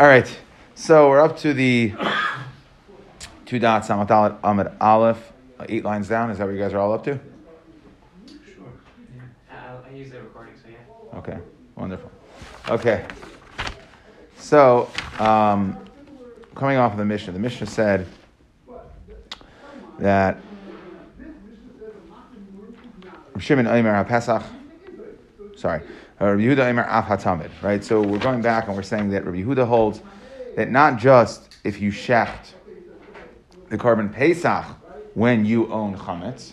All right, so we're up to the two dots, Amatal Ahmed Aleph, uh, eight lines down. Is that what you guys are all up to? Sure. Yeah. I, I use the recording, so yeah. Okay, wonderful. Okay, so um, coming off of the Mishnah, the Mishnah said that Shimon Omer HaPesach, sorry, uh, Rabbi Yehuda Omer Af HaTamid, right? So we're going back and we're saying that Rabbi Yehuda holds that not just if you shecht the carbon Pesach when you own chametz,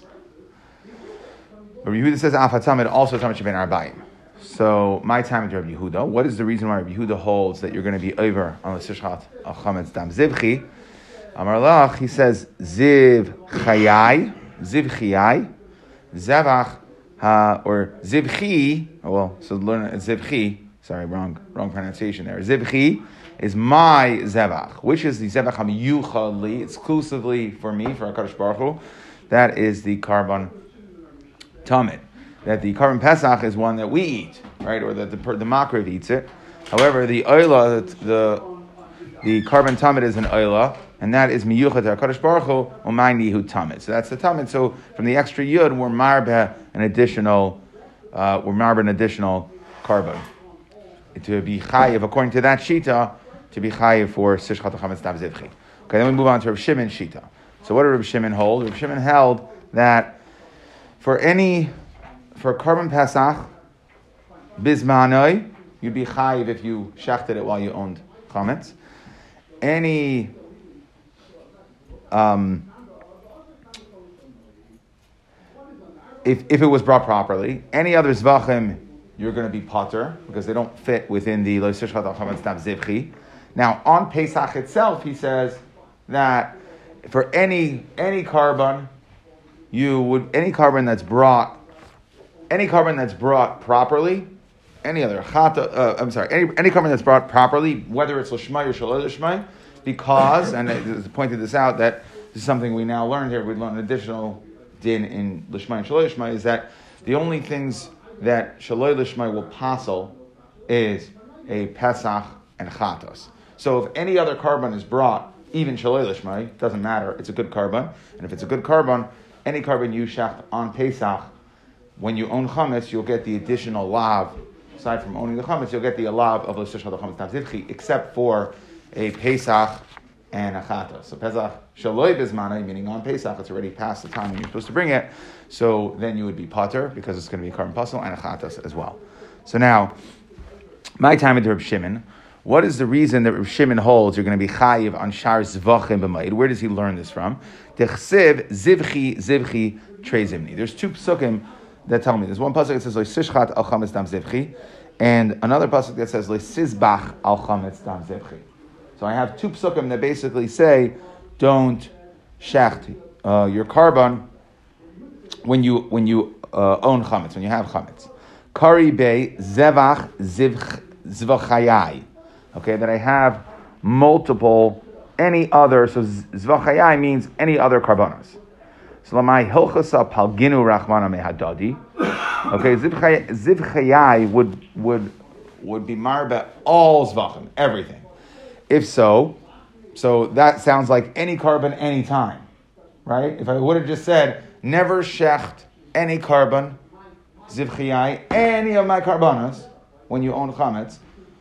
Rabbi Yehuda says Af HaTamid also Tamid Sheben Arbaim. So my time is Rabbi Yehuda. What is the reason why Rabbi Yehuda holds that you're going to be over on the Sishchat al Chametz Dam Zivchi? Amar Lach, he says Ziv Chayai, Ziv Chayai, Zevach, ha, or Zivchi, oh, well, so learn it, Zivchi, sorry, wrong, wrong pronunciation there. Zivchi is my Zevach, which is the Zevach HaMiyuchadli, exclusively for me, for HaKadosh Baruch Hu. That is the carbon Tamid. That the carbon Pesach is one that we eat, right, or that the, the Makriv eats it. However, the Oila, the, the carbon Tamid is an Oila, and that is miyuchat HaKadosh Baruch Hu, umaynihu tamid. So that's the tamid. So from the extra yud, we're marbe an additional, uh, we're marbe an additional carbon. To be chayiv, according to that shita, to be chayiv for sishchat chametz zivchi. Okay, then we move on to Rav Shimon shita. So what did Rav Shimon hold? Rav Shimon held that for any, for carbon pasach, bismanoi, you'd be chayiv if you shechted it while you owned chametz. Any um, if, if it was brought properly, any other zvachim, you're going to be potter because they don't fit within the. Now on Pesach itself, he says that for any any carbon, you would any carbon that's brought any carbon that's brought properly, any other chata, uh, I'm sorry, any, any carbon that's brought properly, whether it's lishmai or shalom lishmai, because, and I pointed this out, that this is something we now learned here, we learned an additional din in Lishma and Shaloi Lishmai, is that the only things that Shaloi Lishmai will passel is a Pesach and Chatos. So if any other carbon is brought, even Shaloi Lishmai, doesn't matter, it's a good carbon, and if it's a good carbon, any carbon you shaft on Pesach, when you own Chametz, you'll get the additional lav, aside from owning the Chametz, you'll get the lav of Lishmai Chametz except for a Pesach and a Chata. So Pesach Shaloi Bismana, meaning on Pesach, it's already past the time when you're supposed to bring it. So then you would be Potter because it's going to be carbon puzzle and a Chatas as well. So now, my time with Reb Shimon. What is the reason that Reb Shimon holds you're going to be chayiv on shar zvachim b'mayid? Where does he learn this from? Dechsiv zivchi zivchi trezimni. There's two psukim that tell me. There's one pasuk that says sishchat al chametz dam zivchi, and another pasuk that says sizbach al chametz dam zivchi. So I have two psukim that basically say, don't shecht uh, your carbon when you when you uh, own chametz, when you have chametz. Kari be zevach zvachayai. Okay, that I have multiple any other. So zvachayai means any other carbonos. So lamai hilchasa palginu rachmana mehadadi. Okay, zivchayai would would would be marba all zvachim, everything. If so, so that sounds like any carbon anytime, right? If I would have just said, never shecht any carbon, zivchiyai, any of my carbonas, when you own chametz,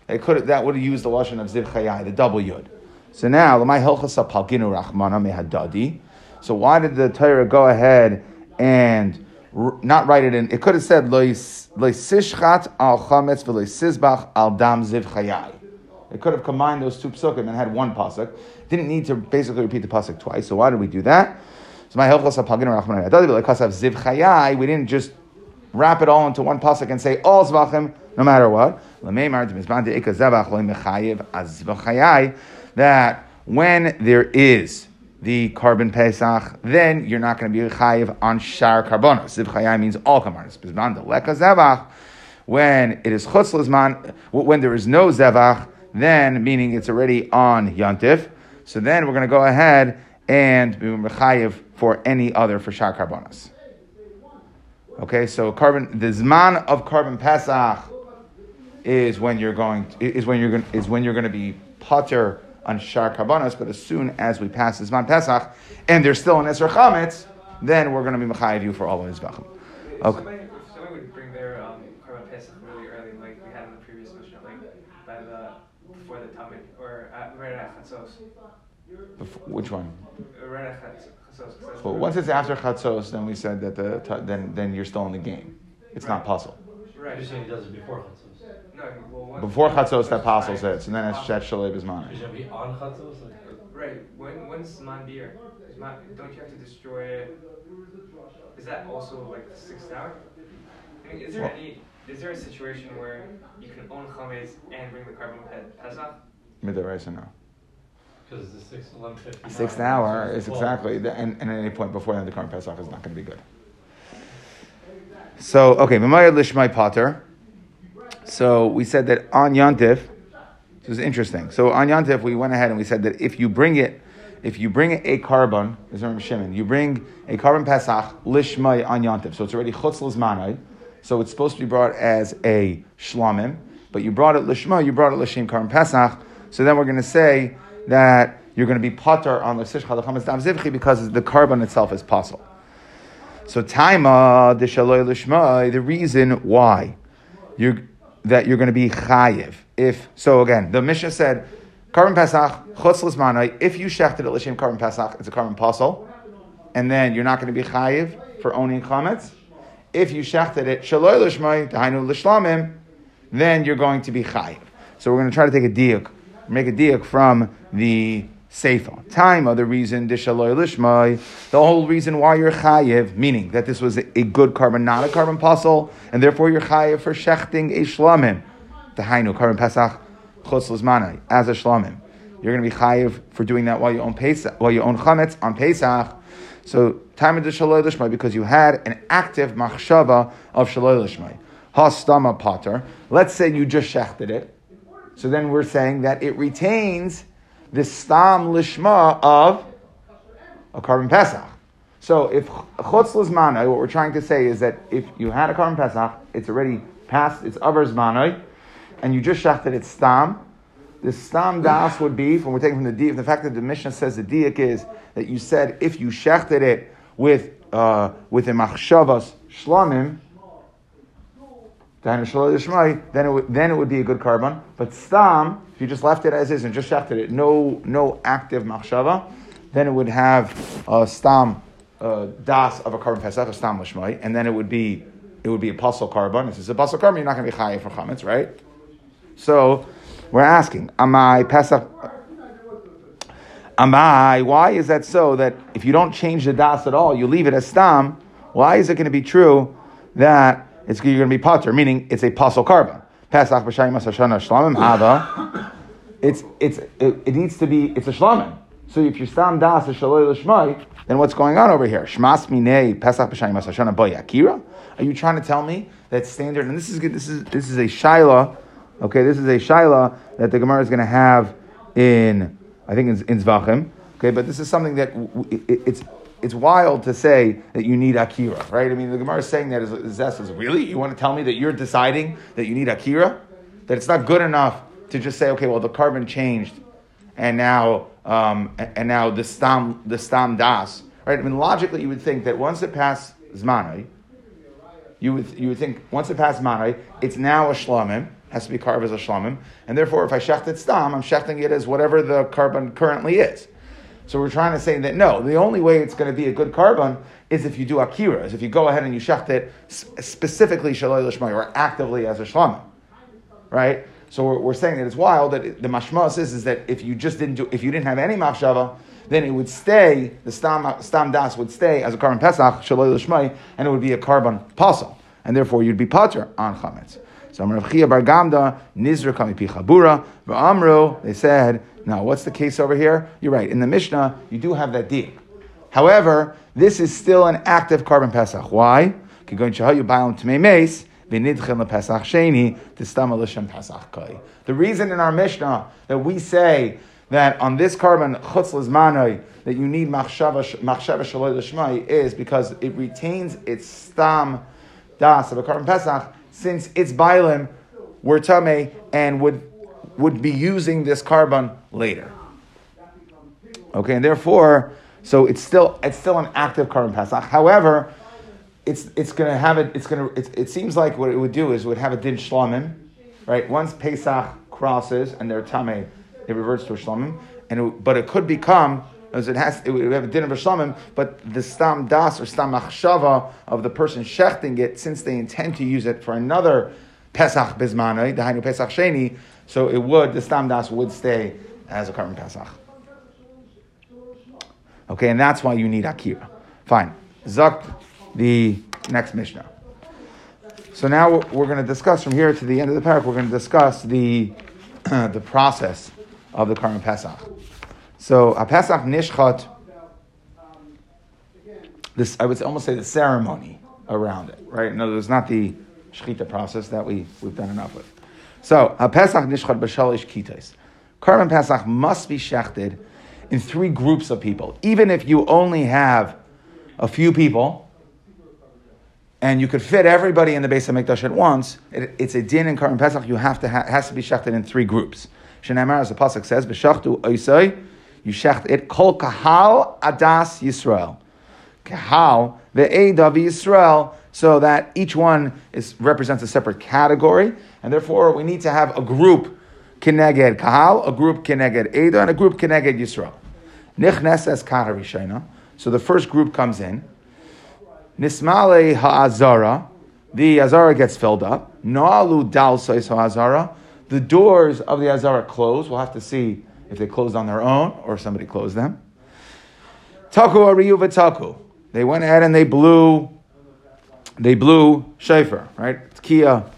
it could that would have used the lashon of zivchiyai, the double yud. So now, my hilchasa palginu rachmana mehadadi. So why did the Torah go ahead and not write it in? It could have said loisishchat al chametz v'loisizbach al dam zivchayai. It could have combined those two psukim and had one pasuk. Didn't need to basically repeat the pasuk twice. So why did we do that? So my chayai, we didn't just wrap it all into one pasuk and say all zvachim, no matter what. That when there is the carbon pesach, then you're not going to be chayiv on shar carbonos. Ziv means all carbonos. When it is chutz when there is no zevach, then meaning it's already on Yantif. So then we're going to go ahead and be mechayiv for any other for Shar Carbonas. Okay, so carbon the zman of carbon Pesach is when you're going is when you're going is when you're going to be potter on Shar Karbanos, but as soon as we pass the Zman Pesach and there's still an Esr Chametz, then we're going to be Machayev you for all of Mizbachim. If Okay. somebody, if somebody would bring their um, Karban Pesach really early, like we had in the previous Mishnah, like by the before the Tamid or at, right at Chatzos, Bef- Which one? Uh, right at Chatz- Chatzos. 'cause that's Well, once it's after Chatzos, then we said that the t- then then you're still in the game. It's not puzzle. right. You're saying he does it before Chatzos. No, well, once- Before Chatzos, that Right. puzzle says, and then it's Shet Shalei Bismana. He's gonna be on Chatzos? Right. When when's man beer? Is man, don't you have to destroy it? Is that also like the sixth hour? I mean, is there Well- any? Is there a situation where you can own chametz and bring the carbon pe- pesach? Midoraisa no. Because the six, eleven fifty. Sixth hour is exactly, the, and, and at any point before that, the current Pesach is not going to be good. So, okay, Mamayad Lishmai Potter. So we said that on Yantif, this is interesting. So on Yantif, we went ahead and we said that if you bring it, if you bring a carbon, this is from Shimon, you bring a carbon Pesach Lishmai on Yantif. So it's already Chutz Lizmanai. So it's supposed to be brought as a Shlamim, but you brought it Lishma, you brought it Lishim Carbon Pesach. So then we're going to say that you're going to be potter on the Sish Chalachamas Dam Zivchi because the carbon itself is possible. So Taima the Shaloi Lishma, the reason why you're that you're going to be chayiv. If so, again, the Mishnah said, carbon pesach chutz l'smanai. If you shechted it l'shem carbon pesach, it's a carbon pasul, and then you're not going to be chayiv for owning chametz. If you shechted it shaloi l'shmai dahainu l'shlamim, then you're going to be chayiv. So we're going to try to take a diuk, make a diuk from the Seifa. Time of the reason, dishaloi lishmai, the whole reason why you're chayiv, meaning that this was a, good carbon, not a carbon puzzle, and therefore you're chayiv for shechting a shlamim. The hainu, carbon pesach, chutz as a shlamim. You're going to be chayiv for doing that while you own Pesach, while you own chametz on Pesach. So time of the shaloi lishmai, because you had an active machshava of shaloi lishmai. Hastama potter. Let's say you just shechted it. So then we're saying that it retains the stam lishma of a carbon pesach. So if chutz lizmanai, what we're trying to say is that if you had a carbon pesach, it's already past its other zmanai, and you just shechted it stam. The stam das would be, from we're taking from the diak, the fact that the Mishnah says the diak is that you said if you shechted it with uh, with a machshavas shlamim, then it would, then it would be a good carbon. But stam, if you just left it as is and just shechted it, no no active machshava, then it would have a stam uh, das of a carbon pesach, a stam lishmai, and then it would be it would be a puzzle carbon. This is a puzzle carbon. You're not going to be chayiv for chametz, right? So we're asking, amai pesach. Am I? why is that so? That if you don't change the das at all, you leave it as stam. Why is it going to be true that it's you're going to be potter? Meaning it's a puzzle carbon. Pesach b'shayim asashana shlamim hava. It's it's it, it needs to be it's a shlamim. So if your stam das shaloi l'shmai, then what's going on over here? Shmas minei pesach b'shayim asashana boyakira. Are you trying to tell me that standard? And this is good. This is this is a shaila. Okay, this is a shaila that the Gemara is going to have in I think in, in Zvachim. Okay, but this is something that w- it, it's it's wild to say that you need akira, right? I mean, the Gemara is saying that is is really you want to tell me that you're deciding that you need akira, that it's not good enough to just say, okay, well the carbon changed, and now um, and now the stam the stam das, right? I mean, logically you would think that once it passed zmanai, you would you would think once it passed manai, it's now a shlamim, has to be carved as a shlamim, and therefore if I shecht it stam, I'm shechting it as whatever the carbon currently is. So we're trying to say that no, the only way it's going to be a good carbon is if you do akira, is if you go ahead and you shecht it specifically shaloi l'shmai or actively as a shlamim, right? So we're, we're saying that it's wild that the mashmas is, is that if you just didn't do, if you didn't have any machshava, then it would stay, the stam, stam das would stay as a carbon pesach, shaloi l'shmai, and it would be a carbon pasal, and therefore you'd be potter on chametz. So Rav Chia Bar Gamda, Nizra Kami Pichabura, V'amru, they said, now what's the case over here? You're right, in the Mishnah, you do have that deal. However, this is still an active carbon pesach. Why? The reason in our Mishnah that we say that on this carbon, chutz lizmanoi, that you need machshava shaloi l'shmai is because it retains its stam das of a carbon pesach, since its bailim were tame and would would be using this carbon later. Okay, and therefore, so it's still it's still an active carbon Pesach. However, it's it's gonna have it. It's gonna. It, it seems like what it would do is it would have a din shlamim, right? Once Pesach crosses and they're tame, it reverts to a shlamim, and it, but it could become as it has. It would have a din of a shlamim, but the stam das or stam achshava of the person shechting it, since they intend to use it for another Pesach bismanai, the Hainu Pesach sheni, so it would the stam das would stay as a carbon Pesach. Okay, and that's why you need akira. Fine. Zak, the next Mishnah. So now we're going to discuss from here to the end of the parak. We're going to discuss the the process of the Karm Pesach. So a Pesach nishchat. This I would almost say the ceremony around it, right? No, there's not the shechita process that we we've done enough with. So a Pesach nishchat b'shalish kitais. Karm Pesach must be shechted in three groups of people. Even if you only have a few people, and you could fit everybody in the base of Mikdash at once, it, it's a din in Karim Pesach, you have to ha, has to be shechted in three groups. Shenamar, as the Pasuk says, B'shachtu oisai, you shecht it, kol kahal adas Yisrael. Kahal, the Edav Yisrael, so that each one is, represents a separate category, and therefore we need to have a group kineged kahal, a group kineged Eda, and a group kineged Yisrael. Nichnes es So the first group comes in. Nismale ha'azara, the azara gets filled up. Noalu dal ha'azara, the doors of the azara close. We'll have to see if they closed on their own or somebody closed them. Taku ariyu v'taku. They went ahead and they blew, they blew shofar, right? Tkiya,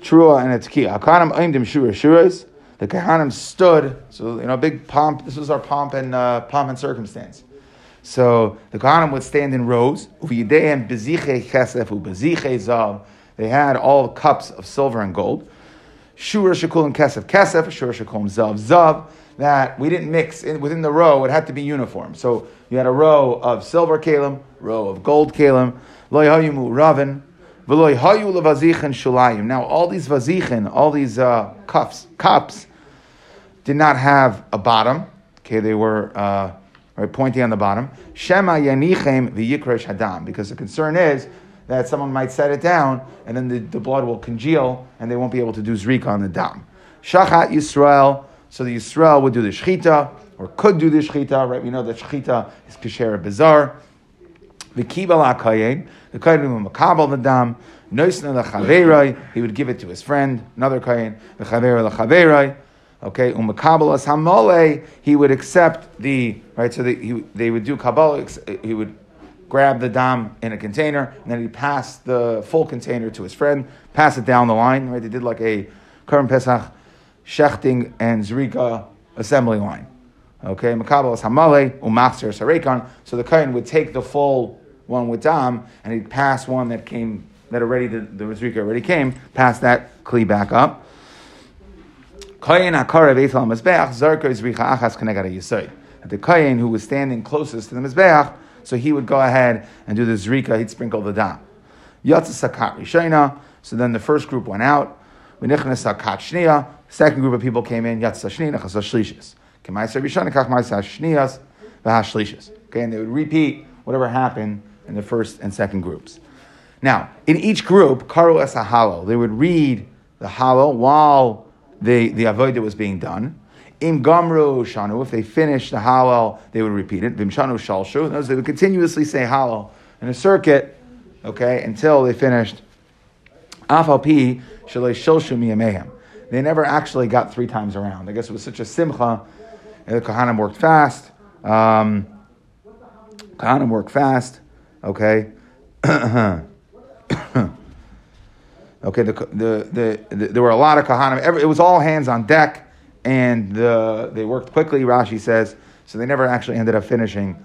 trua, and it's tkiya. Akanam aimdim shura shuras. The kahanim stood, so you know, big pomp. This was our pomp and uh, pomp and circumstance. So the Kohanim would stand in rows. They had all cups of silver and gold. Shur shekul and kesef kesef, shur shekul zav zav. That we didn't mix in, within the row. It had to be uniform. So you had a row of silver kalim, row of gold kalim. Lo ravin. Now all these vazichin, all these uh, cups, cups, did not have a bottom. Okay, they were. Uh, right, pointing on the bottom. Shema hadam, because the concern is that someone might set it down and then the, the blood will congeal and they won't be able to do zrika on the dam. Shachat Yisrael, so the Yisrael would do the shechita or could do the shechita. Right, we know that shechita is kasher bizarre. V'kibal akayin, the kayin makabel the dam. Noisna lechaverai, he would give it to his friend, another kayin. V'chaverai lechaverai. Okay, umakabalas hamole, he would accept the right. So they, he, they would do kabbalah. He would grab the dam in a container, and then he'd pass the full container to his friend, pass it down the line. Right, they did like a Karim Pesach shechting and zrika assembly line. Okay, makabalas hamale umachzer sarekan. So the kohen would take the full one with dam, and he'd pass one that came that already the, the zrika already came, pass that kli back up. Kohen Akarev Eitel Mizbeach, Zarka is Richa Achas Kenegad Yisoid. The Kohen who was standing closest to the Mizbeach, so he would go ahead and do the Zrika, he'd sprinkle the dam. Yatza Sakat Rishayna, so then the first group went out. Second group of people came in, Yatza Shnia, Nechasa Shlishis. Okay, and they would repeat whatever happened in the first and second groups. Now, in each group, Karu Es they would read the Hallel while the, the avodah was being done. Im gamru shanu, if they finished the halal, they would repeat it. Vim shanu shalshu, they would continuously say halal in a circuit, okay, until they finished. Afal pi shilshu miyamehem. They never actually got three times around. I guess it was such a simcha. The worked fast. Um, worked fast. Okay. Okay, the, the, the, the, there were a lot of kahanim. Every, it was all hands on deck, and the, they worked quickly. Rashi says so. They never actually ended up finishing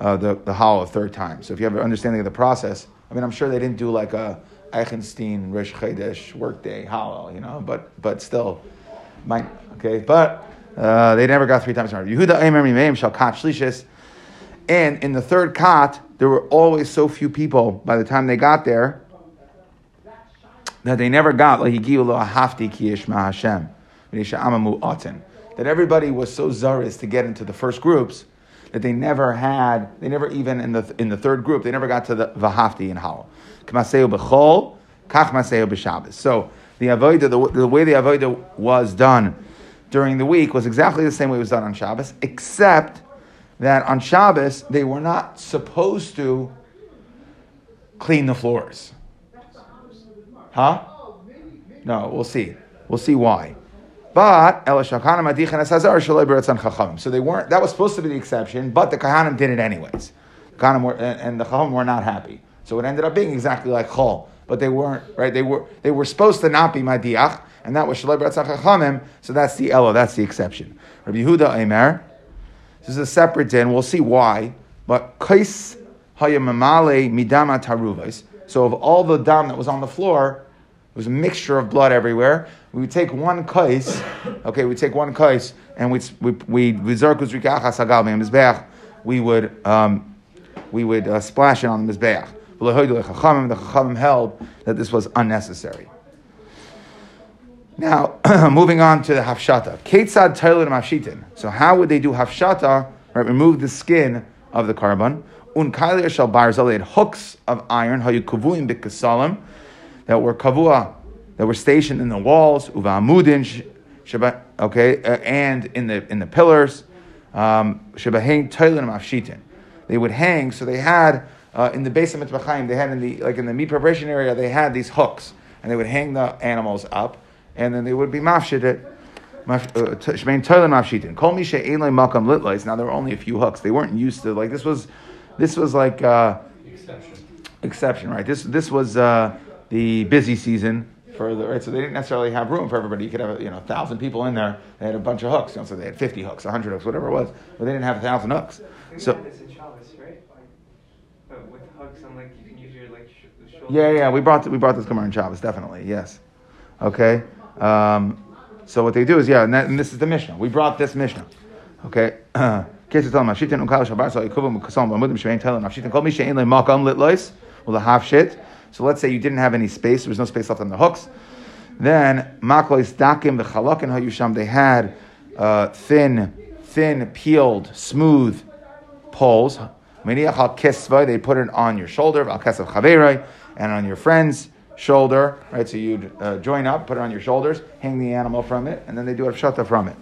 uh, the the a third time. So if you have an understanding of the process, I mean, I'm sure they didn't do like a Eichenstein Rish Chedesh workday hallel, you know, but but still, might okay, but uh, they never got three times around. Yehuda Eimer Mimeim shall kat shlishis, and in the third cot there were always so few people. By the time they got there that they never got. That everybody was so zaris to get into the first groups that they never had, they never even in the in the third group, they never got to the Vahafti in Hal. So the avodah, the, the way the avodah was done during the week was exactly the same way it was done on Shabbos, except that on Shabbos they were not supposed to clean the floors. Huh? No, we'll see. We'll see why. But so they weren't. That was supposed to be the exception, but the kahanim did it anyways. The kahanim were, and the chachamim were not happy. So it ended up being exactly like chol, but they weren't right. They were they were supposed to not be madiach, and that was shalei beratzan chachamim. So that's the elo. That's the exception. Rabbi Yehuda Eimer. This is a separate din. We'll see why. But kais hayamamale midama taruvas. So of all the dam that was on the floor, it was a mixture of blood everywhere. We would take one kais, okay, we take one kais, and we we we we would um, we would uh, splash it on the mizbeach. The chachamim held that this was unnecessary. Now, moving on to the hafshata. Ketzad toilet mafshitin. So how would they do hafshata? Right, remove the skin of the carbon. Un shal barzel. They had hooks of iron. Hayu kavuyim bikasalim that were kavua that were stationed in the walls. Uvamudin. Okay, uh, and in the in the pillars. Um, Shebaheng toilet mafshitin. They would hang. So they had uh, in the base of mitzvah they had in the like in the meat preparation area, they had these hooks, and they would hang the animals up and then they would be mafshid it. Uh, Shmein toilet mafshitin. Kol mi she'elay makam litlais. Now there were only a few hooks. They weren't used to like this was, this was like uh, Exception. exception, right? This this was uh, the busy season for the right. So they didn't necessarily have room for everybody. You could have you know a thousand people in there. They had a bunch of hooks. You know, so they had fifty hooks, hundred hooks, whatever it was. But they didn't have a thousand hooks. So. This in Shabbos, right? With hooks, I'm like you can use your like sh- Yeah, yeah, we brought we brought this Gemara in Shabbos, definitely, yes. Okay, um, so what they do is yeah, and, that, and, this is the Mishnah. We brought this Mishnah. Okay. So let's say you didn't have any space, there was no space left on the hooks. Then hayusham. They had uh, thin, thin, peeled, smooth poles. They put it on your shoulder, and on your friends shoulder, right? So you'd uh, join up, put it on your shoulders, hang the animal from it, and then they do a shata from it.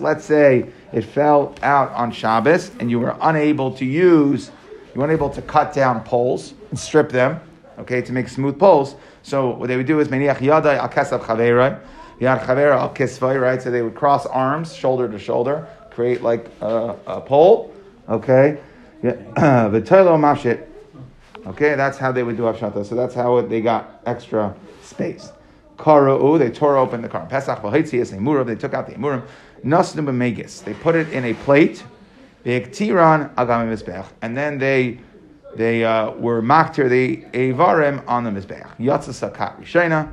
Let's say it fell out on Shabbos and you were unable to use, you weren't able to cut down poles and strip them, okay, to make smooth poles. So what they would do is meniach yadai al kasav chavera, yad chavera al kisvai, right? So they would cross arms, shoulder to shoulder, create like a, a pole, okay. V'toilo mashit. Okay, that's how they would do Avshata. So that's how they got extra space. Kara'u, they tore open the car. Pesach v'haitzias emurim, they took out the emurim. Nasnu b'megis, they put it in a plate. V'ektiran agam mizbech, and then they they uh, were maktir the evarim on the mizbech. Yatzasa kat rishena.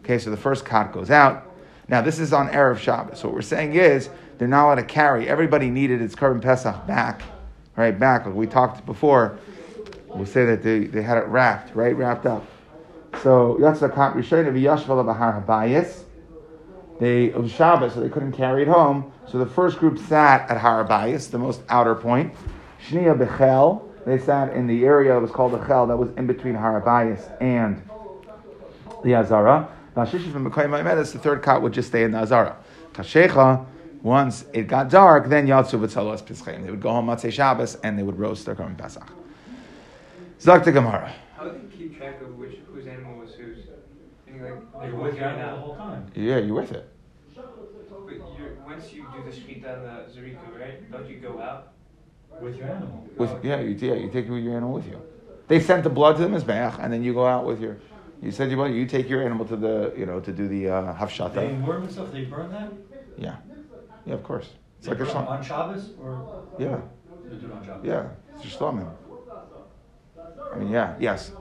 Okay, so the first kat goes out. Now this is on erev Shabbos. So what we're saying is they're not allowed to carry. Everybody needed its korban pesach back, right back. Like we talked before We'll say that they, they had it wrapped, right? Wrapped up. So Yatzakat Rishon of Yashvala Bahar Habayis. They it Shabbos, so they couldn't carry it home. So the first group sat at Har Habayis, the most outer point. Shnia Bechel, they sat in the area that was called the Chel, that was in between Har Habayis and the Azara. Vashish from Mekoyim the third cot would just stay in the Azara. Kashecha, once it got dark, then Yatsu B'tzalos Pischayim. They would go home Matzei Shabbos and they would roast their Korban Pesach. Zak the Gemara. How do you keep track of which whose animal was whose? Meaning like You're with your animal the whole time. Yeah, you're with it. But you're, once you do the shkita and the zeriku, right? Don't you go out? With your animal. With yeah, you yeah, you take your animal with you. They sent the blood to the mizbeach, and then you go out with your. You said you want you take your animal to the you know to do the uh, hafshata. They worm stuff. They burn that. Yeah, yeah, of course. It's They like a burn shlam. on Shabbos or Yeah, they do it on Shabbos. yeah, it's your shlamim. I mean, yeah, yes.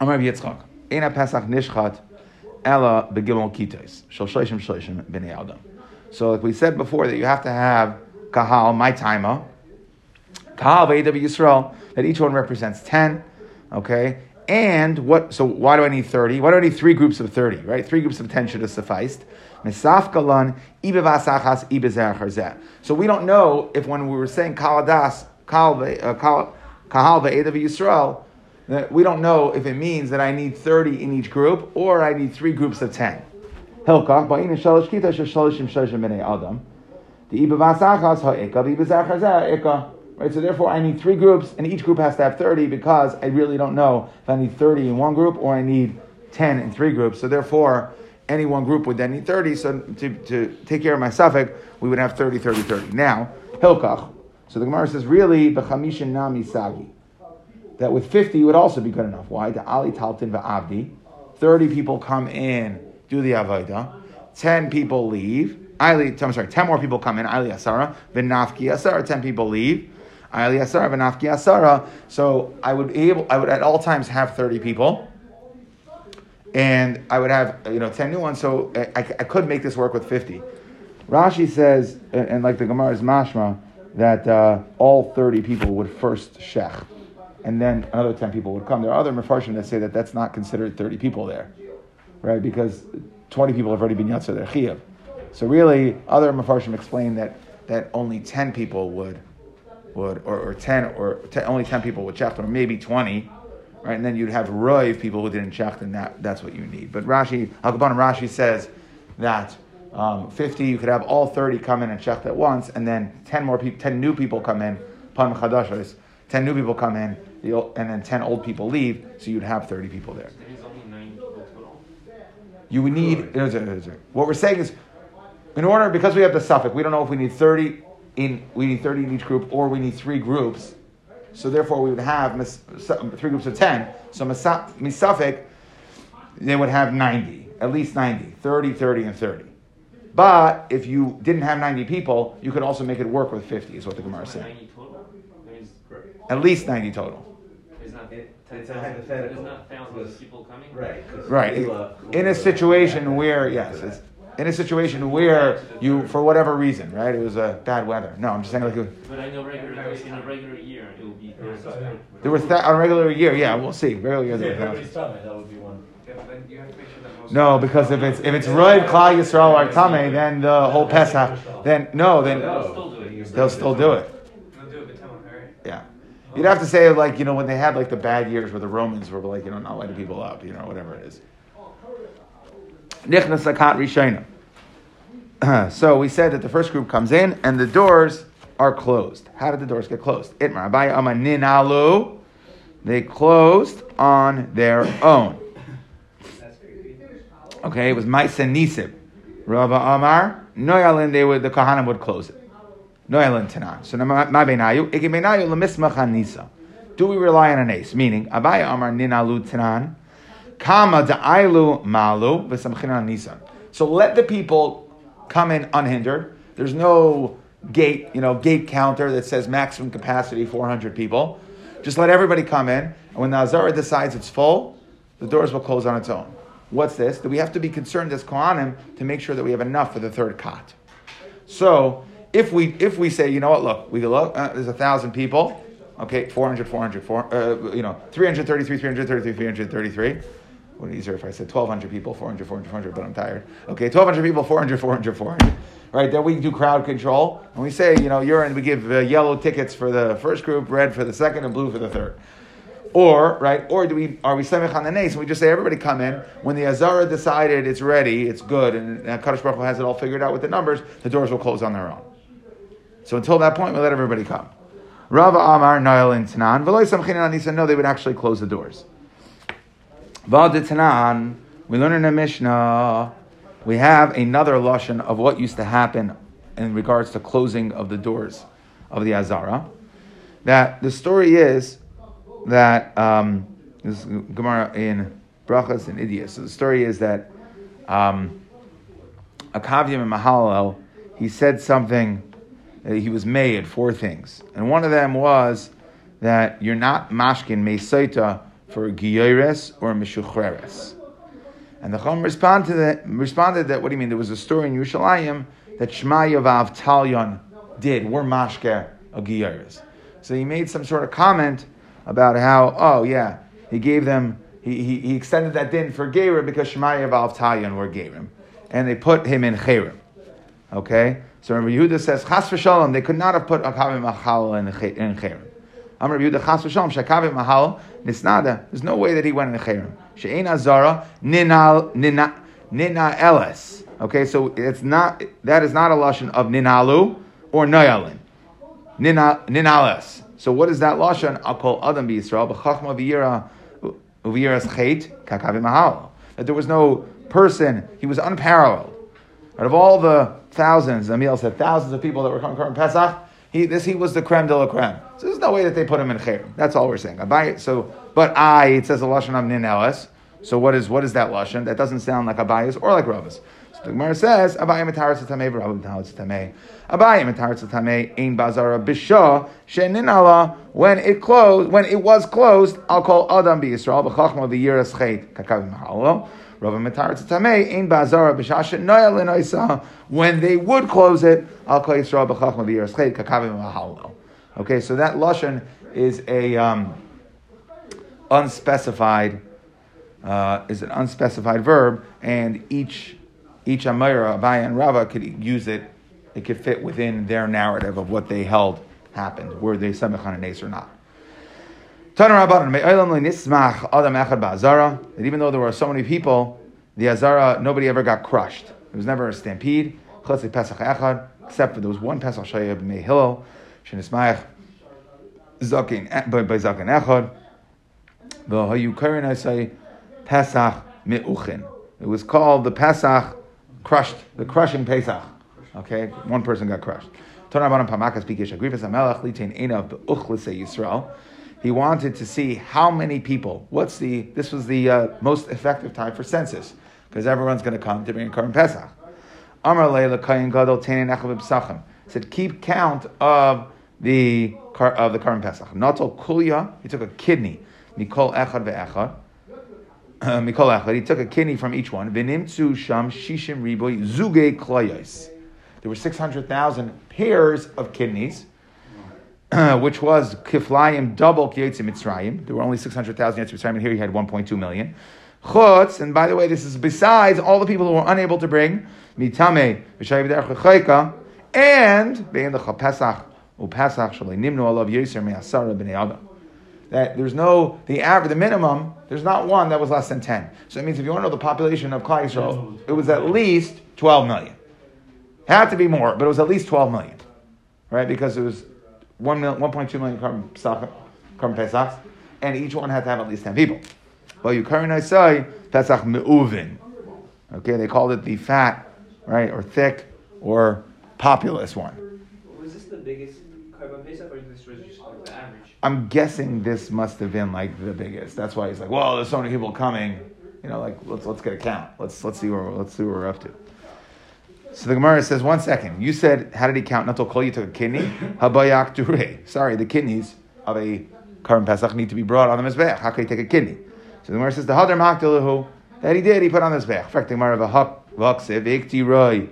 Amar Yitzchak. Eina Pesach Nishchat Ella Begimel Kitos. Shal Shloshim Shloshim B'nei Adam. So, like we said before, that you have to have Kahal, my timer, Kahal V'Edav Yisrael, that each one represents 10, okay? And what? So why do I need thirty? Why do I need three groups of thirty? Right, three groups of ten should have sufficed. So we don't know if when we were saying kaladas kal kahal ve'edav uh, Yisrael, that we don't know if it means that I need thirty in each group or I need three groups of ten. Hilkach ba'ina shalosh kita shaloshim shloshim b'nei adam. Right, so therefore I need three groups, and each group has to have 30 because I really don't know if I need 30 in one group or I need 10 in three groups. So therefore, any one group would then need 30. So to, to take care of my suffix, we would have 30, 30, 30. Now, Hilkach. So the Gemara says, really, Bechamishin Nami Sagi. That with 50 would also be good enough. Why? The Ali Taltin Va'avdi. 30 people come in, do the Avodah. 10 people leave. I'm sorry, 10 more people come in, Ali Asara. Vinafki Asara, 10 people leave. So I would be able, I would at all times have 30 people. And I would have, you know, 10 new ones. So I, I could make this work with 50. Rashi says, and, and like the Gemara is mashma, that uh, all 30 people would first shech. And then another 10 people would come. There are other mafarshim that say that that's not considered 30 people there. Right? Because 20 people have already been yatzah their chiyuv. So really, other mafarshim explain that, that only 10 people would would, or, or 10, or only 10 people would shecht, or maybe 20, right? And then you'd have roiv people who didn't shecht, and that, that's what you need. But Rashi, Hakaban Rashi says that um, 50, you could have all 30 come in and shecht at once, and then 10 more people, 10 new people come in, pan chadashos, 10 new people come in, and then 10 old people leave, so you'd have 30 people there. You would need, what we're saying is, in order, because we have the suffix, we don't know if we need 30 in we need 30 in each group, or we need three groups. So therefore, we would have three groups of 10. So misafik, they would have 90, at least 90, 30, 30, and 30. But if you didn't have 90 people, you could also make it work with 50, is what the Gemara is saying. 90 total? At least 90 total. It's not, it's a hypothetical. There's not thousands of people coming? Right. Right. In a situation where, yes, in a situation where you, for whatever reason, right, it was a bad weather. No, I'm just saying like. It, but I know regular, in a regular year, it will be. There was th- on a regular year, yeah, we'll see. Regular year, yeah, everybody's tummy, that would be one. No, because if it's if it's Roiv Klal Yisrael or Tame, then the whole Pesach, then no, then they'll still do it. They'll do it. Yeah. You'd have to say like you know when they had like the bad years where the Romans were like you know not letting people up, you know whatever it is. Nichnas Akat Rishayna. So we said that the first group comes in and the doors are closed. How did the doors get closed? Itmar Abaya Ama Ninalu. They closed on their own. Okay, it was Maisa Nisib. Rava Amar, Noyalin, they would the Kahanim would close it. Noyalin Tanan. So Mabenayu, Ikimenayu Lemismach Nisa. Do we rely on an ace? Meaning, Abaya Amar Ninalu Tanan. Kama da'ailu malu v'samchina nisan. So let the people come in unhindered. There's no gate, you know, gate counter that says maximum capacity 400 people. Just let everybody come in, and when the Azara decides it's full, the doors will close on its own. What's this? Do we have to be concerned as Kohanim to make sure that we have enough for the third cot? So if we if we say, you know what, look, we look, uh, there's a thousand people, okay, 400, 400, four, uh, you know, 333, 333, 333 what easier if I said 1,200 people, 400, 400, 400, but I'm tired. Okay, 1,200 people, 400, 400, 400. Right, then we do crowd control. And we say, you know, you're in, we give uh, yellow tickets for the first group, red for the second, and blue for the third. Or, right, or do we, are we semich on the nace and we just say, everybody come in. When the Azara decided it's ready, it's good, and uh, Kadosh Baruch Hu has it all figured out with the numbers, the doors will close on their own. So until that point, we let everybody come. Rava Amar, Nail, and Tanan. No, they would actually close the doors. Vaditanan, we learn in the Mishnah, we have another lashon of what used to happen in regards to closing of the doors of the Azara. That the story is that um, this is Gemara in Brachas and Idias. So the story is that um, Akavyim and Mahalel, he said something. He was made four things, and one of them was that you're not mashkin meisaita for Giyeres or Mishuchreres. And the Chum responded, that, responded that, what do you mean? There was a story in Yerushalayim that Shema Yavav did. We're Mashke a Giyeres. So he made some sort of comment about how, oh yeah, he gave them, he, he, he extended that din for Gerim because Shemaya V'Avtalyon were Gerim. And they put him in Cherim. Okay? So remember, Yehuda says, Chas v'shalom, they could not have put Akavim Machal in, in Cherim. Amr Yehuda Chas v'shalom, Shakavim Mahal, Nisnada. There's no way that he went in Cherim. She'en Azara, Ninal, Nina, Nina Eles. Okay, so it's not, that is not a lashon of Ninalu or Noyalin. Nina, Ninales. So what is that lashon? Call Adam Yisrael, b'chachma v'yira, v'yiras chet, kakavim mahal. That there was no person, he was unparalleled. Out of all the thousands, Emil said thousands of people that were from Pesach, he, this he was the creme de la creme. So there's no way that they put him in Cher. That's all we're saying. Abai, so, but I, it says a lashon of Ninelis. So what is what is that lashon? That doesn't sound like Abayas or like Ravas. The Gemara says Abayim mitaris tamei v'Rabbi mitaris tamei. Abayim mitaris tamei ein bazara b'shah sheninala when it closed when it was closed. I'll call Adam b'Yisrael b'chachma v'yiras chet kakav mahalo. Rabbi Matar Tamei, Ein Bazara B'Shasha Noya Lenoisa. When they would close it, I'll call Yisrael B'Chachma V'Yiras Chet Kakavim Mahalo. Okay, so that lashon is a um, unspecified uh, is an unspecified verb, and each each Amira, Abaya, and Rava could use it. It could fit within their narrative of what they held happened, were they Samech on an ace or not. That even though there were so many people, the Azara, nobody ever got crushed. There was never a stampede, except for there was one Pesach Shayab Mei Hillel, Zakin eh, by Zakin Echad. V'hayu Karen I say Pesach Me'uchin. It was called the Pesach crushed, the crushing Pesach. Okay, one person got crushed. He wanted to see how many people. What's the? This was the uh, most effective time for census because everyone's going to come to bring a Korban Pesach. Amar said keep count of the of the Korban Pesach. Natol Kulya he took a kidney. Echad ve'Echad. He took a kidney from each one. Sham shishim riboy zuge klayos. There were six hundred thousand pairs of kidneys. which was Kiflayim double Kiyetzi Mitzrayim. There were only 600,000 Yetzi Mitzrayim, and here he had 1.2 million. Chutz, and by the way, this is besides all the people who were unable to bring Mitame, V'shayim and being the Chapesach, Upesach, Shalei Nimnu Alav Yeser Me'asara B'nei Adam. That there's no, the average, the minimum, there's not one that was less than 10. So it means if you want to know the population of Klal Yisrael, it was at least 12 million. Had to be more, but it was at least 12 million. Right? Because it was 1 million, 1.2 million Korban Pesachs, and each one had to have at least 10 people. Well, you currently say Pesach Me'uvin. Okay, they called it the fat, right, or thick, or populous one. Was this the biggest carbon Pesach, or this was just like the average? I'm guessing this must have been like the biggest. That's why he's like, well, there's so many people coming. You know, like let's let's get a count. Let's let's see where let's see where we're up to. So the Gemara says, one second. You said, how did he count? Not call you took a kidney. Habayak dure. Sorry, the kidneys of a Korban Pesach need to be brought on the Mizbech. How can he take a kidney? So the Gemara says, the Hadar Makdalahu, that he did, he put on the Mizbech. In fact, the Gemara a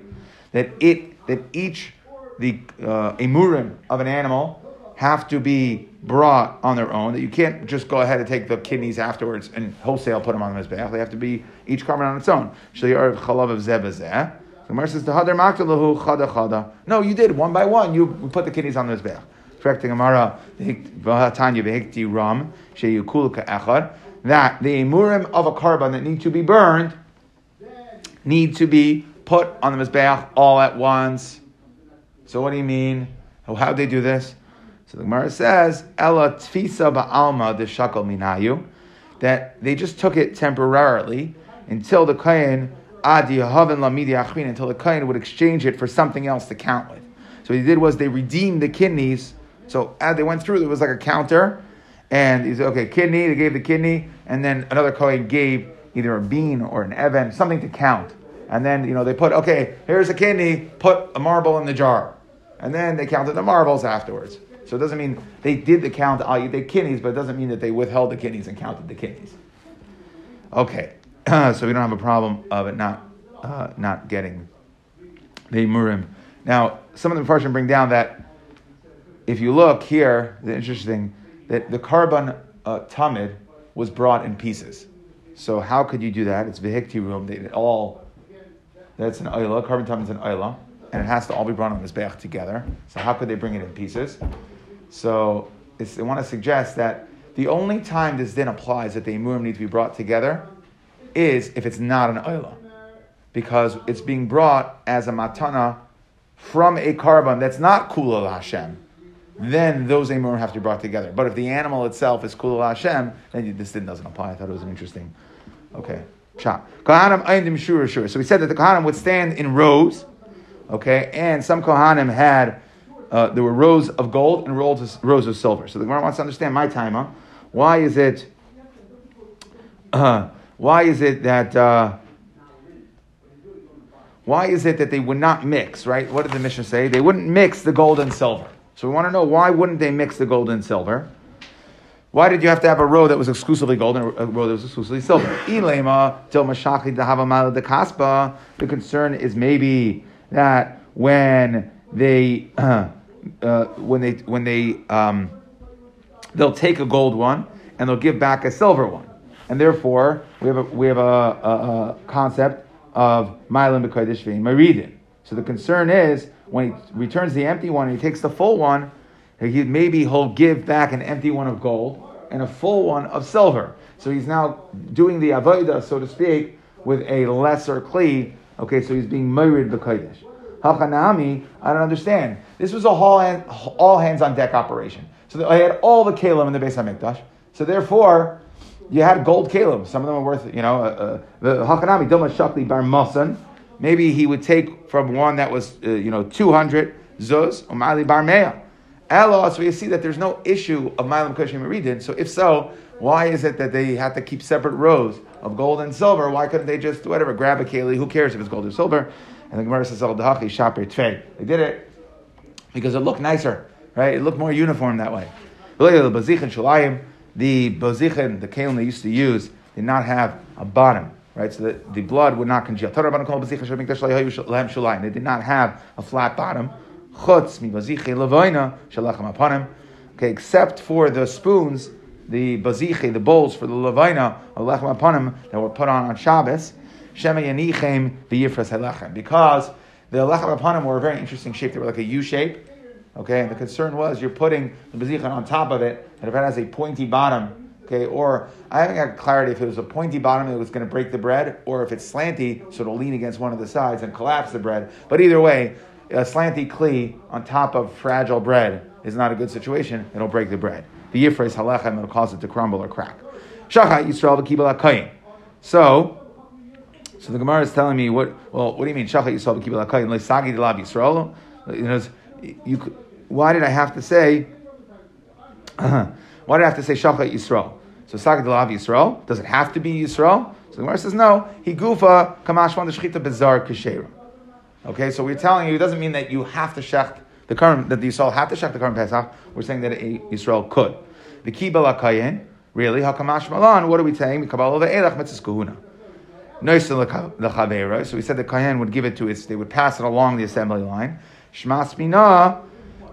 that it, that each, the uh, emurim of an animal have to be brought on their own, that you can't just go ahead and take the kidneys afterwards and wholesale put them on the Mizbech. They have to be each carbon on its own. Shali Chalav of Zebazeh. Gemara says, "Tahadar maktalahu chada chada." No, you did one by one. You put the kidneys on the mizbeach. Correct the Gemara. V'hatanya v'hikti ram sheyukul ka'echad. That the emurim of a korban that need to be burned need to be put on the mizbeach all at once. So what do you mean? How do they do this? So the Gemara says, "Ella tfisa ba'alma de shakal minayu," that they just took it temporarily until the kohen Adi Lamidi Achrin until the Kain would exchange it for something else to count with. So what he did was they redeemed the kidneys. So as they went through, there was like a counter, and he said, okay, kidney, they gave the kidney, and then another Kohen gave either a bean or an Evan, something to count. And then, you know, they put, okay, here's a kidney, put a marble in the jar. And then they counted the marbles afterwards. So it doesn't mean they did the count, they kidneys, but it doesn't mean that they withheld the kidneys and counted the kidneys. Okay. so we don't have a problem of it not uh, not getting the murim. Now, some of the Farshim bring down that if you look here, the interesting that the carbon uh, tamid was brought in pieces. So how could you do that? It's vehikti room. They all that's an oila. Carbon tam is an oila, and it has to all be brought on this mizbeach together. So how could they bring it in pieces? So they want to suggest that the only time this din applies that the imurim need to be brought together is if it's not an oila, because it's being brought as a matana from a korban that's not kula Hashem. Then those imurim have to be brought together. But if the animal itself is kula Hashem, then this din doesn't apply. I thought it was an interesting. Okay. Shot. Kohanim shura shura. So we said that the Kohanim would stand in rows, okay, and some Kohanim had, uh, there were rows of gold and rows of, rows of silver. So the Gemara wants to understand my timer. Why is it, uh, why is it that, uh, why is it that they would not mix, right? What did the Mishnah say? They wouldn't mix the gold and silver. So we want to know why wouldn't they mix the gold and silver? Why did you have to have a row that was exclusively gold and a row that was exclusively silver? The concern is maybe that when they uh, uh, when they when they um, they'll take a gold one and they'll give back a silver one, and therefore we have a, we have a, a, a concept of Milan B'Kodesh Vein Maridin. So the concern is when he returns the empty one and he takes the full one, he, maybe he'll give back an empty one of gold and a full one of silver. So he's now doing the avodah, so to speak, with a lesser kli. Okay, so he's being married b'kodesh. Hachanami, I don't understand. This was a all, all hands on deck operation. So I had all the kalim in the Beis Hamikdash. So therefore, you had gold kalim. Some of them are worth, you know, uh, uh, the Hachanami Dilma Shakli Bar Masan. Maybe he would take from one that was, uh, you know, 200 zuz, or Mali Bar Mea. Elo, so you see that there's no issue of Milam Kushim Meridin. So if so, why is it that they have to keep separate rows of gold and silver? Why couldn't they just, whatever, grab a keli? Who cares if it's gold or silver? And the Gemara says, They did it because it looked nicer, right? It looked more uniform that way. The bozichin, the bazichin, the kalim they used to use, did not have a bottom, right? So that the blood would not congeal. They did not have a flat bottom. Chutz mibaziche levoina shalachem apanim. Okay, except for the spoons, the baziche, the bowls for the levoina of lechem that were put on on Shabbos. Because the lechem apanim were a very interesting shape. They were like a U shape. Okay, and the concern was you're putting the bazicha on top of it, and if it has a pointy bottom, okay, or I haven't got clarity if it was a pointy bottom that was going to break the bread, or if it's slanty, so it'll lean against one of the sides and collapse the bread. But either way, a slanty kli on top of fragile bread is not a good situation. It'll break the bread. The yifres halechem it'll cause it to crumble or crack. Yisrael. So, so the Gemara is telling me what? Well, what do you mean Shachat Yisrael v'kibel akayin? Leisagi delav Yisrael. You know, you. Why did I have to say? why did I have to say Shachat Yisrael? So Sagi delav Yisrael. Does it have to be Yisrael? So the Gemara says no. He gufa kamashvan the shechita bezar keshera. Okay, so we're telling you it doesn't mean that you have to shecht the korban that the Yisrael have to shecht the korban Pesach. We're saying that a Yisrael could. The kibel akayin, really hakamash malan. What are we saying? Kabbalah ve'elach mitzvah kahuna. So we said the kayan would give it to its. They would pass it along the assembly line. Shmas mina.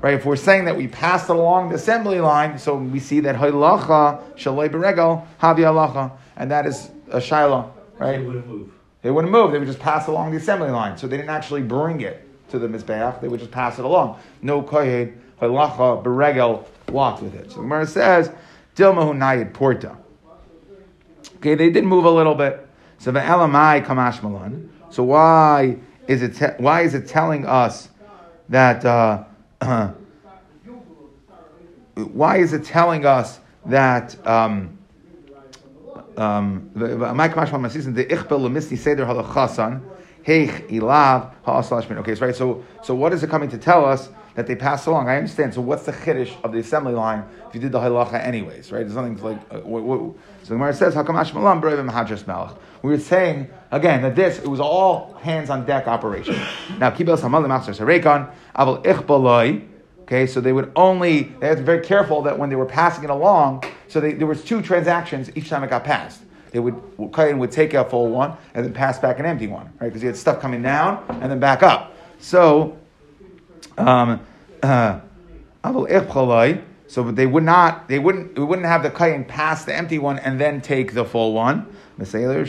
Right, if we're saying that we pass it along the assembly line, so we see that haylacha shalei beregel havi halacha, and that is a shiloh, right? It wouldn't move. They wouldn't move. They would just pass along the assembly line. So they didn't actually bring it to the Mizbeach. They would just pass it along. No kohen, halacha, beregel, walked with it. So the Gemara says, Dilmahu nayid porta. Okay, they did move a little bit. So the elamai kamash malan. So why is it, te- why is it telling us that, uh, why is it telling us that, um, um, okay, right. So, so what is it coming to tell us that they pass along? I understand. So, what's the chiddush of the assembly line if you did the halacha anyways, right? There's nothing like. Uh, what, what, so the Gemara says, "Hakamash malam mahadras melech." We were saying again that this it was all hands on deck operation. now, kibel samal master sarekon aval ichbaloi. Okay, so they would only they had to be very careful that when they were passing it along, so they, there was two transactions each time it got passed. They would Kayan would take a full one and then pass back an empty one, right? Because he had stuff coming down and then back up. So, um, uh, so they would not, they wouldn't, we wouldn't have the kayin pass the empty one and then take the full one. Right? So it's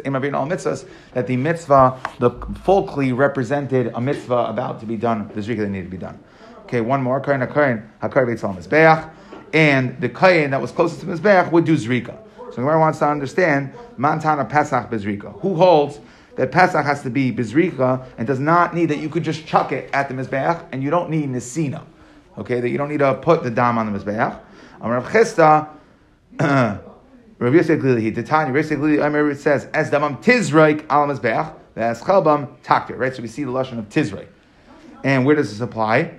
imavin al mitzvahs that the mitzvah, the full kli represented a mitzvah about to be done, the zrika that needed to be done. Okay, one more. Kayin hakayin hakayin beitzal mizbeach, and the kayin that was closest to mizbeach would do zrika. So Gemara wants to understand Mantana Pesach Bezrika. Who holds that Pesach has to be Bezrika and does not need that you could just chuck it at the Mizbeach and you don't need Nisina. Okay, that you don't need to put the dam on the Mizbeach. Rav Chisda, Rav Yosef Glili, the Tanya, Rav Yosef Glili, it says, as damam tizraik al Mizbeach, as chalbam taktir, right? So we see the Lashon of tizraik. And where does this apply?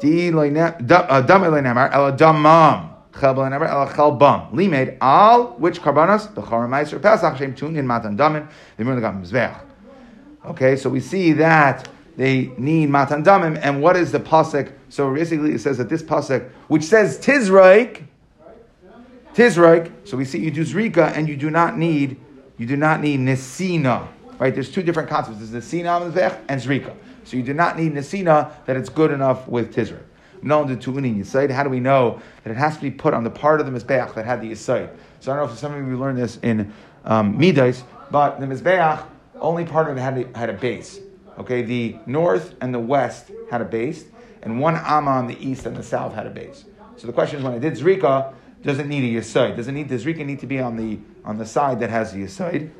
Di uh, dam el damam. Chelbal never el chelbam. Limed al which karbanas the charamaiser pesach shem tun in matan damin the gam mizbeach. Okay, so we see that they need matan damim, and what is the pasuk? So basically, it says that this pasuk, which says tizraik, tizraik. So we see you do zrika, and you do not need you do not need nesina. Right? There's two different concepts. There's nesina and zrika. So you do not need nesina that it's good enough with tizraik known to tu'unin yisaid. How do we know that it has to be put on the part of the mizbeach that had the yisaid? So I don't know if some of you learned this in um, Midas, but the mizbeach only part of it had a, had a base. Okay, the north and the west had a base, and one amma on the east and the south had a base. So the question is, when I did zrika, does it need a yisaid? Does it need does zrika need to be on the on the side that has the yisaid?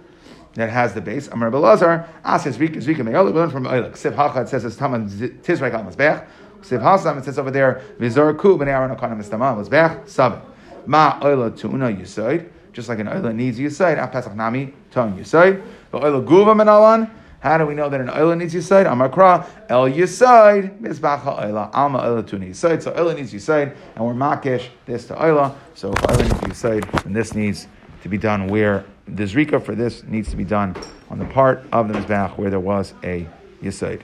That has the base. Amar Belazar, asks Zrika, Zrika Me'olik, we learn from Oilik. Siv Hacha, it says, it's Taman Tizraik al Mizbech. Siv Hasam, it says over there, Vizor Ku, Ben Aaron Okana Mistama, Mizbech, Sabin. Ma Oila Tu'una Yisoid, just like an Oila needs Yisoid, Af Pesach Nami, Ton Yisoid. But Oila Guva Menalan, how do we know that an oila needs yisaid? Amakra el yisaid mizbacha oila alma oila tuni yisaid. So oila needs yisaid, and we're makish this to oila. So oila needs yisaid, then this needs to be done where the zrika for this needs to be done on the part of the mizbach where there was a yisaid.